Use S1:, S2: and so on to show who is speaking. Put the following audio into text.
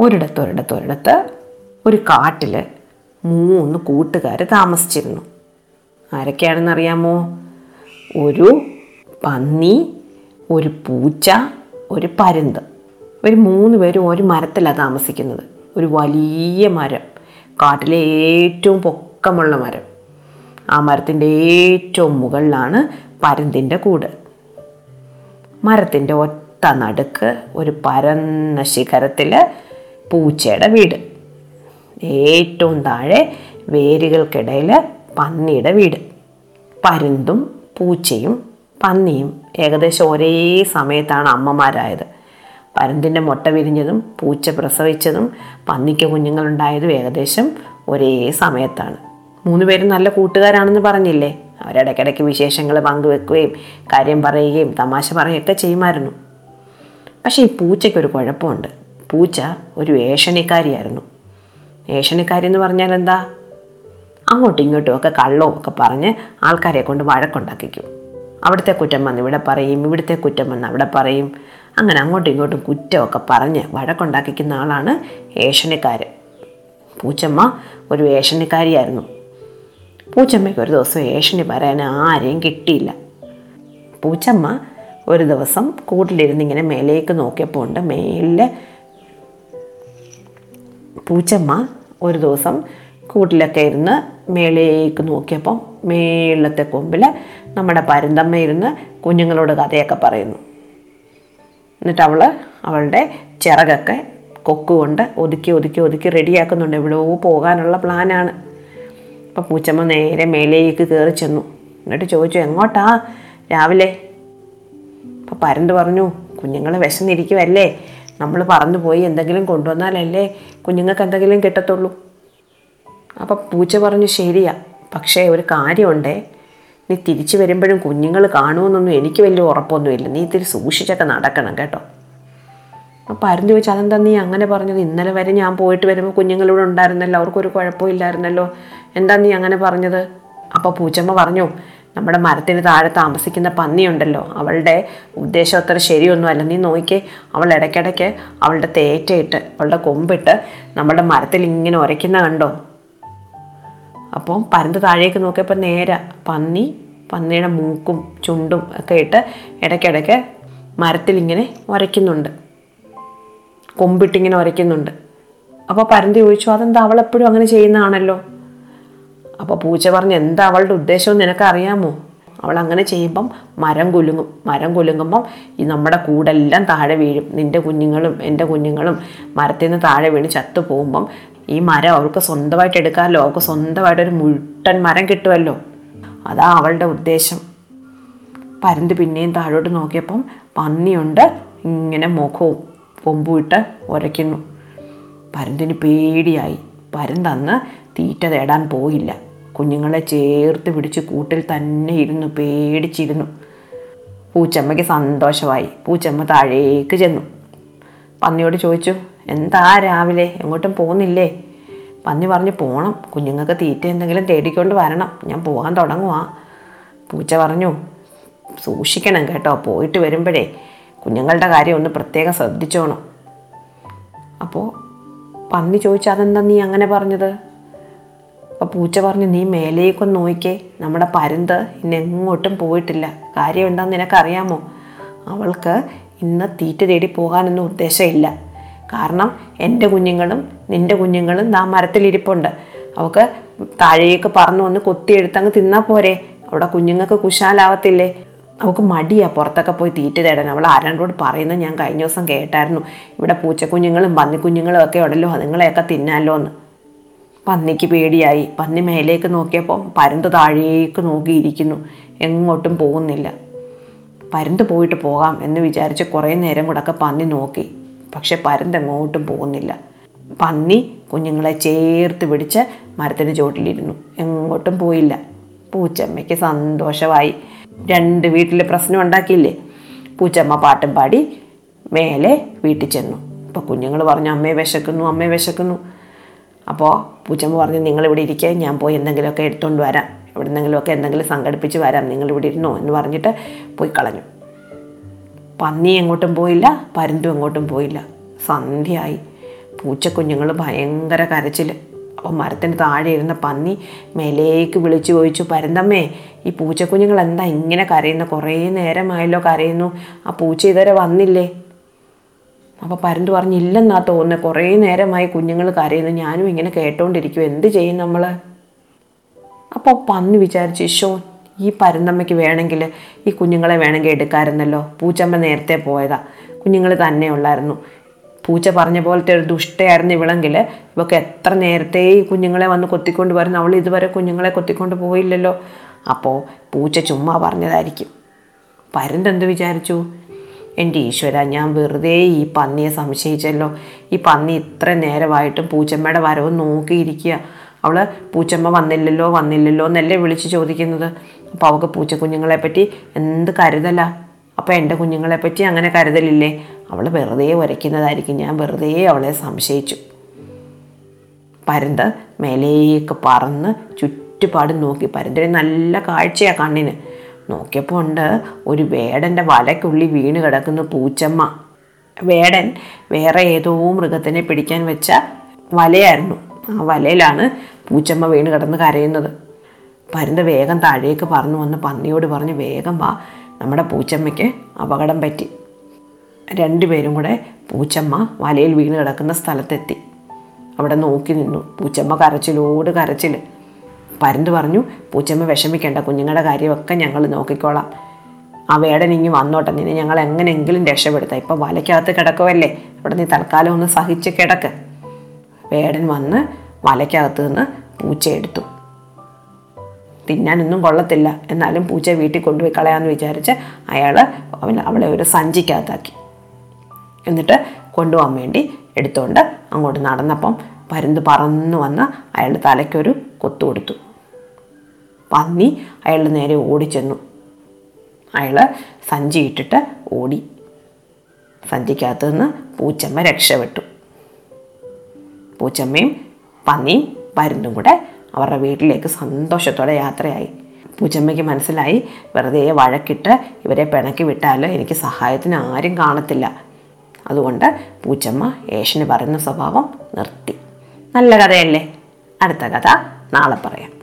S1: ഒരിടത്ത് ഒരിടത്ത് ഒരിടത്ത് ഒരു കാട്ടിൽ മൂന്ന് കൂട്ടുകാർ താമസിച്ചിരുന്നു. ആരൊക്കെയാണെന്ന് അറിയാമോ ഒരു പന്നി ഒരു പൂച്ച ഒരു പരുന്ത്. ഒരു മൂന്ന് പേരും ഒരു മരത്തിലാണ് താമസിക്കുന്നത്. ഒരു വലിയ മരം. കാട്ടിലെ ഏറ്റവും പൊക്കമുള്ള മരം. ആ മരത്തിന്റെ ഏറ്റവും മുകളിലാണ് പരുന്തിന്റെ കൂട്. മരത്തിന്റെ ഒറ്റ നടുക്ക് ഒരു പരന്ന ശിഖരത്തിൽ പൂച്ചയുടെ വീട്. ഏറ്റവും താഴെ വേരുകൾക്കിടയിൽ പന്നിയുടെ വീട്. പരുന്തും പൂച്ചയും പന്നിയും ഏകദേശം ഒരേ സമയത്താണ് അമ്മമാരായത്. പരുന്തിന്റെ മുട്ട വിരിഞ്ഞതും പൂച്ച പ്രസവിച്ചതും പന്നിക്ക് കുഞ്ഞുങ്ങളുണ്ടായതും ഏകദേശം ഒരേ സമയത്താണ്. മൂന്ന് പേരും നല്ല കൂട്ടുകാരാണെന്ന് പറഞ്ഞില്ലേ? അവരിടയ്ക്കിടയ്ക്ക് വിശേഷങ്ങൾ പങ്കുവെക്കുകയും കാര്യം പറയുകയും തമാശ പറയുകയൊക്കെ ചെയ്യുമായിരുന്നു. പക്ഷേ ഈ പൂച്ചയ്ക്കൊരു കുഴപ്പമുണ്ട്. പൂച്ച ഒരു ഏഷണിക്കാരിയായിരുന്നു. ഏഷണിക്കാരി എന്ന് പറഞ്ഞാൽ എന്താ? അങ്ങോട്ടും ഇങ്ങോട്ടും ഒക്കെ കള്ളവും ഒക്കെ പറഞ്ഞ് ആൾക്കാരെ കൊണ്ട് വഴക്കുണ്ടാക്കിക്കും. അവിടുത്തെ കുറ്റം വന്ന് ഇവിടെ പറയും ഇവിടുത്തെ കുറ്റം വന്ന് അവിടെ പറയും. അങ്ങനെ അങ്ങോട്ടും ഇങ്ങോട്ടും കുറ്റമൊക്കെ പറഞ്ഞ് വഴക്കുണ്ടാക്കിക്കുന്ന ആളാണ് ഏഷണിക്കാരൻ. പൂച്ചമ്മ ഒരു ഏഷണിക്കാരിയായിരുന്നു. പൂച്ചമ്മയ്ക്ക് ഒരു ദിവസം ഏഷണി പറയാൻ ആരെയും കിട്ടിയില്ല. പൂച്ചമ്മ ഒരു ദിവസം കൂട്ടിലിരുന്ന് ഇങ്ങനെ മേലേക്ക് നോക്കിയപ്പോൾ ഉണ്ട് മേലെ പൂച്ചമ്മ ഒരു ദിവസം കൂട്ടിലൊക്കെ ഇരുന്ന് മേളിലേക്ക് നോക്കിയപ്പം മേളത്തെ കൊമ്പിൽ നമ്മുടെ പരുന്തമ്മ ഇരുന്ന് കുഞ്ഞുങ്ങളോട് കഥയൊക്കെ പറയുന്നു. എന്നിട്ട് അവൾ അവളുടെ ചിറകൊക്കെ കൊക്കുകൊണ്ട് ഒതുക്കി ഒതുക്കി ഒതുക്കി റെഡിയാക്കുന്നുണ്ട്. എവിടെയോ പോകാനുള്ള പ്ലാനാണ്. അപ്പോൾ പൂച്ചമ്മ നേരെ മേലേക്ക് കയറി ചെന്നു. എന്നിട്ട് ചോദിച്ചു എങ്ങോട്ടാ? രാവിലെ? അപ്പോൾ പരന്ത് പറഞ്ഞു കുഞ്ഞുങ്ങൾ വിശന്നിരിക്കുമല്ലേ നമ്മൾ പറഞ്ഞു പോയി എന്തെങ്കിലും കൊണ്ടുവന്നാലല്ലേ കുഞ്ഞുങ്ങൾക്ക് എന്തെങ്കിലും കിട്ടത്തുള്ളൂ. അപ്പം പൂച്ച പറഞ്ഞു ശരിയാ. പക്ഷേ ഒരു കാര്യമുണ്ടേ. നീ തിരിച്ചു വരുമ്പോഴും കുഞ്ഞുങ്ങൾ കാണുമെന്നൊന്നും എനിക്ക് വലിയ ഉറപ്പൊന്നുമില്ല. നീ ഇത്തിരി സൂക്ഷിച്ചൊക്കെ നടക്കണം കേട്ടോ. അപ്പം അരുന്ന് ചോദിച്ചു അതെന്താ നീ അങ്ങനെ പറഞ്ഞത്? ഇന്നലെ വരെ ഞാൻ പോയിട്ട് വരുമ്പോൾ കുഞ്ഞുങ്ങളിവിടെ ഉണ്ടായിരുന്നല്ലോ. അവർക്കൊരു കുഴപ്പമില്ലായിരുന്നല്ലോ. എന്താ നീ അങ്ങനെ പറഞ്ഞത്? അപ്പോൾ പൂച്ചമ്മ പറഞ്ഞു നമ്മുടെ മരത്തിന് താഴെ താമസിക്കുന്ന പന്നിയുണ്ടല്ലോ. അവളുടെ ഉദ്ദേശം അത്ര ശരിയൊന്നുമല്ല. നീ നോക്കിക്കേ അവൾ ഇടയ്ക്കിടയ്ക്ക് അവളുടെ തേറ്റയിട്ട് അവളുടെ കൊമ്പിട്ട് നമ്മുടെ മരത്തിൽ ഇങ്ങനെ ഉരയ്ക്കുന്ന കണ്ടോ? അപ്പോൾ പരന്ത് താഴേക്ക് നോക്കിയപ്പോൾ നേരെ പന്നി പന്നിയുടെ മൂക്കും ചുണ്ടും ഒക്കെ ഇട്ട് ഇടയ്ക്കിടയ്ക്ക് മരത്തിൽ ഇങ്ങനെ ഉരയ്ക്കുന്നുണ്ട്. കൊമ്പിട്ടിങ്ങനെ ഉരയ്ക്കുന്നുണ്ട്. അപ്പോൾ പരന്തി ചോദിച്ചു അതെന്താ അവളെപ്പോഴും അങ്ങനെ ചെയ്യുന്നതാണല്ലോ? അപ്പോൾ പൂച്ച പറഞ്ഞു എന്താ അവളുടെ ഉദ്ദേശം നിനക്കറിയാമോ? അവൾ അങ്ങനെ ചെയ്യുമ്പം മരം കുലുങ്ങും മരം കുലുങ്ങുമ്പം ഈ നമ്മുടെ കൂടെല്ലാം താഴെ വീഴും. നിന്റെ കുഞ്ഞുങ്ങളും എന്റെ കുഞ്ഞുങ്ങളും മരത്തിൽ നിന്ന് താഴെ വീണ് ചത്തു പോകുമ്പം ഈ മരം അവർക്ക് സ്വന്തമായിട്ട് എടുക്കാമല്ലോ. അവർക്ക് സ്വന്തമായിട്ടൊരു മുട്ടൻ മരം കിട്ടുമല്ലോ. അതാ അവളുടെ ഉദ്ദേശം. പരുന്ത് പിന്നെയും താഴോട്ട് നോക്കിയപ്പം പന്നിയുണ്ട് ഇങ്ങനെ മുഖവും കൊമ്പുമിട്ട് ഉരയ്ക്കുന്നു പരുന്തിന് പേടിയായി. പരുന്തന്ന് തീറ്റ തേടാൻ പോയില്ല. കുഞ്ഞുങ്ങളെ ചേർത്ത് പിടിച്ച് കൂട്ടിൽ തന്നെ ഇരുന്നു പേടിച്ചിരുന്നു. പൂച്ചമ്മയ്ക്ക് സന്തോഷമായി. പൂച്ചമ്മ താഴേക്ക് ചെന്നു. പന്നിയോട് ചോദിച്ചു എന്താ രാവിലെ? എങ്ങോട്ടും പോകുന്നില്ലേ? പന്നി പറഞ്ഞു പോകണം കുഞ്ഞുങ്ങൾക്ക് തീറ്റ എന്തെങ്കിലും തേടിക്കൊണ്ട് വരണം. ഞാൻ പോകാൻ തുടങ്ങുവാ. പൂച്ച പറഞ്ഞു സൂക്ഷിക്കണം കേട്ടോ. പോയിട്ട് വരുമ്പോഴേ കുഞ്ഞുങ്ങളുടെ കാര്യം ഒന്ന് പ്രത്യേകം ശ്രദ്ധിച്ചോണം. അപ്പോൾ പന്നി ചോദിച്ചാൽ അതെന്താ നീ അങ്ങനെ പറഞ്ഞത്? അപ്പോൾ പൂച്ച പറഞ്ഞു നീ മേലേക്കൊന്ന് നോക്കിക്കേ. നമ്മുടെ പരുന്ത് ഇന്ന് എങ്ങോട്ടും പോയിട്ടില്ല. കാര്യം എന്താണെന്ന് നിനക്കറിയാമോ? അവൾക്ക് ഇന്ന് തീറ്റ തേടി പോകാനൊന്നും ഉദ്ദേശമില്ല. കാരണം എന്റെ കുഞ്ഞുങ്ങളും നിന്റെ കുഞ്ഞുങ്ങളും നാ മരത്തിലിരിപ്പുണ്ട്. അവൾക്ക് താഴേക്ക് പറന്നു വന്ന് കൊത്തിയെടുത്തങ്ങ് തിന്നാൽ പോരെ. അവിടെ കുഞ്ഞുങ്ങൾക്ക് കുശാലാവത്തില്ലേ? അവൾക്ക് മടിയാണ് പുറത്തൊക്കെ പോയി തീറ്റ തേടാൻ. അവൾ ആരാണ്ടോട് പറയുന്നത് ഞാൻ കഴിഞ്ഞ ദിവസം കേട്ടായിരുന്നു. ഇവിടെ പൂച്ചക്കുഞ്ഞുങ്ങളും പന്നിക്കുഞ്ഞുങ്ങളും ഒക്കെ ഉണ്ടല്ലോ. അതുങ്ങളെയൊക്കെ തിന്നാലോ എന്ന് പന്നിക്ക് പേടിയായി. പന്നി മേലേക്ക് നോക്കിയപ്പോൾ പരുന്ത് താഴേക്ക് നോക്കിയിരിക്കുന്നു. എങ്ങോട്ടും പോകുന്നില്ല. പരുന്ത് പോയിട്ട് പോകാം എന്ന് വിചാരിച്ച് കുറേ നേരം കൂടെയൊക്കെ പന്നി നോക്കി. പക്ഷെ പരുന്ത് എങ്ങോട്ടും പോകുന്നില്ല. പന്നി കുഞ്ഞുങ്ങളെ ചേർത്ത് പിടിച്ച് മരത്തിന് ചോട്ടിലിരുന്നു എങ്ങോട്ടും പോയില്ല. പൂച്ചമ്മയ്ക്ക് സന്തോഷമായി. രണ്ട് വീട്ടിൽ പ്രശ്നം ഉണ്ടാക്കിയില്ലേ? പൂച്ചമ്മ പാട്ടും പാടി മേലെ വീട്ടിൽ ചെന്നു. അപ്പോൾ കുഞ്ഞുങ്ങൾ പറഞ്ഞു അമ്മയെ വിശക്കുന്നു അമ്മയെ വിശക്കുന്നു. അപ്പോൾ പൂച്ചമ്മ പറഞ്ഞു നിങ്ങളിവിടെ ഇരിക്കുക ഞാൻ പോയി എന്തെങ്കിലുമൊക്കെ എടുത്തുകൊണ്ട് വരാം. എവിടെന്നെങ്കിലുമൊക്കെ എന്തെങ്കിലും സംഘടിപ്പിച്ച് വരാം. നിങ്ങളിവിടെ ഇരുന്നോ എന്ന് പറഞ്ഞിട്ട് പോയി കളഞ്ഞു. പന്നി എങ്ങോട്ടും പോയില്ല പരുന്തും എങ്ങോട്ടും പോയില്ല. സന്ധ്യയായി. പൂച്ചക്കുഞ്ഞുങ്ങൾ ഭയങ്കര കരച്ചിൽ അപ്പോൾ മരത്തിന് താഴെ ഇരുന്ന പന്നി മേലേക്ക് വിളിച്ചു ചോദിച്ചു പരന്തമ്മേ ഈ പൂച്ചക്കുഞ്ഞുങ്ങൾ എന്താ ഇങ്ങനെ കരയുന്നത് കുറേ നേരമായല്ലോ കരയുന്നു. ആ പൂച്ച ഇതുവരെ വന്നില്ലേ? അപ്പോൾ പരന്ത് പറഞ്ഞു ഇല്ലെന്നാ തോന്നുന്നത് കുറേ നേരമായി കുഞ്ഞുങ്ങൾ കരയുന്നു. ഞാനും ഇങ്ങനെ കേട്ടോണ്ടിരിക്കും എന്ത് ചെയ്യും നമ്മൾ അപ്പോൾ പന്നി വിചാരിച്ചു ഈശോ ഈ പരന്തമ്മയ്ക്ക് വേണമെങ്കിൽ ഈ കുഞ്ഞുങ്ങളെ വേണമെങ്കിൽ എടുക്കാമായിരുന്നല്ലോ പൂച്ചമ്മ നേരത്തെ പോയതാ. കുഞ്ഞുങ്ങൾ തന്നെ ഉള്ളായിരുന്നു. പൂച്ച പറഞ്ഞ പോലത്തെ ഒരു ദുഷ്ടയായിരുന്നു ഇവളെങ്കിൽ ഇവൾക്ക് എത്ര നേരത്തെ ഈ കുഞ്ഞുങ്ങളെ വന്ന് കൊത്തിക്കൊണ്ട് വരുന്നു അവൾ ഇതുവരെ കുഞ്ഞുങ്ങളെ കൊത്തിക്കൊണ്ട് പോയില്ലല്ലോ. അപ്പോൾ പൂച്ച ചുമ്മാ പറഞ്ഞതായിരിക്കും. പരന്തെന്ത് വിചാരിച്ചു? എന്റെ ഈശ്വര ഞാൻ വെറുതെ ഈ പന്നിയെ സംശയിച്ചല്ലോ. ഈ പന്നി ഇത്ര നേരമായിട്ടും പൂച്ചമ്മയുടെ വരവ് നോക്കിയിരിക്കുക. അവൾ പൂച്ചമ്മ വന്നില്ലല്ലോ വന്നില്ലല്ലോ എന്നല്ലേ വിളിച്ച് ചോദിക്കുന്നത്. അപ്പോൾ അവൾക്ക് പൂച്ചക്കുഞ്ഞുങ്ങളെ പറ്റി എന്ത് കരുതല? അപ്പോൾ എന്റെ കുഞ്ഞുങ്ങളെ പറ്റി അങ്ങനെ കരുതലില്ലേ? അവൾ വെറുതെ ഉരയ്ക്കുന്നതായിരിക്കും ഞാൻ വെറുതെ അവളെ സംശയിച്ചു. പരുന്ത് മേലേക്ക് പറന്ന് ചുറ്റുപാടും നോക്കി. പരുന്തിന് നല്ല കാഴ്ചയാണ് കണ്ണിന്. നോക്കിയപ്പോൾ ഉണ്ട് ഒരു വേടന്റെ വലയ്ക്കുള്ളിൽ വീണ് കിടക്കുന്ന പൂച്ചമ്മ. വേടൻ വേറെ ഏതോ മൃഗത്തിനെ പിടിക്കാൻ വെച്ച വലയായിരുന്നു. ആ വലയിലാണ് പൂച്ചമ്മ വീണ് കിടന്ന് കരയുന്നത്. പരുന്ത് വേഗം താഴേക്ക് പറന്നു വന്ന് പന്നിയോട് പറഞ്ഞ് വേഗം വാ നമ്മുടെ പൂച്ചമ്മയ്ക്ക് അപകടം പറ്റി. രണ്ടുപേരും കൂടെ പൂച്ചമ്മ വലയിൽ വീണ് കിടക്കുന്ന സ്ഥലത്തെത്തി. അവിടെ നോക്കി നിന്നു. പൂച്ചമ്മ കരച്ചിലോട് കരച്ചിൽ പരുന്ത് പറഞ്ഞു പൂച്ചമ്മ വിഷമിക്കേണ്ട കുഞ്ഞുങ്ങളുടെ കാര്യമൊക്കെ ഞങ്ങൾ നോക്കിക്കോളാം. ആ വേടൻ ഇങ്ങി വന്നോട്ടെ നിന്നെ ഞങ്ങൾ എങ്ങനെയെങ്കിലും രക്ഷപ്പെടുത്താം. ഇപ്പം വലയ്ക്കകത്ത് കിടക്കുമല്ലേ അവിടെ നീ തൽക്കാലം ഒന്ന് സഹിച്ച് കിടക്ക്. വേടൻ വന്ന് വലയ്ക്കകത്ത് നിന്ന് പൂച്ച എടുത്തു. തിന്നാനൊന്നും കൊള്ളത്തില്ല എന്നാലും പൂച്ച വീട്ടിൽ കൊണ്ടുപോയി കളയാമെന്ന് വിചാരിച്ച് അയാൾ അവൻ അവളെ ഒരു സഞ്ചിക്കകത്താക്കി. എന്നിട്ട് കൊണ്ടുപോകാൻ വേണ്ടി എടുത്തുകൊണ്ട് അങ്ങോട്ട് നടന്നപ്പം പരുന്ത് പറന്നു വന്ന് അയാളുടെ തലയ്ക്കൊരു കൊത്തു കൊടുത്തു. പന്നി അയാളുടെ നേരെ ഓടിച്ചെന്നു. അയാൾ സഞ്ചി ഇട്ടിട്ട് ഓടി. സഞ്ചിക്കകത്ത് നിന്ന് പൂച്ചമ്മ രക്ഷപ്പെട്ടു. പൂച്ചമ്മയും പന്നിയും പരുന്തും കൂടെ അവരുടെ വീട്ടിലേക്ക് സന്തോഷത്തോടെ യാത്രയായി. പൂച്ചമ്മയ്ക്ക് മനസ്സിലായി വെറുതെ വഴക്കിട്ട് ഇവരെ പിണക്കി വിട്ടാൽ എനിക്ക് സഹായത്തിന് ആരും കാണത്തില്ല. അതുകൊണ്ട് പൂച്ചമ്മ യേശന് പറയുന്ന സ്വഭാവം നിർത്തി. നല്ല കഥയല്ലേ? അടുത്ത കഥ നാളെ പറയാം.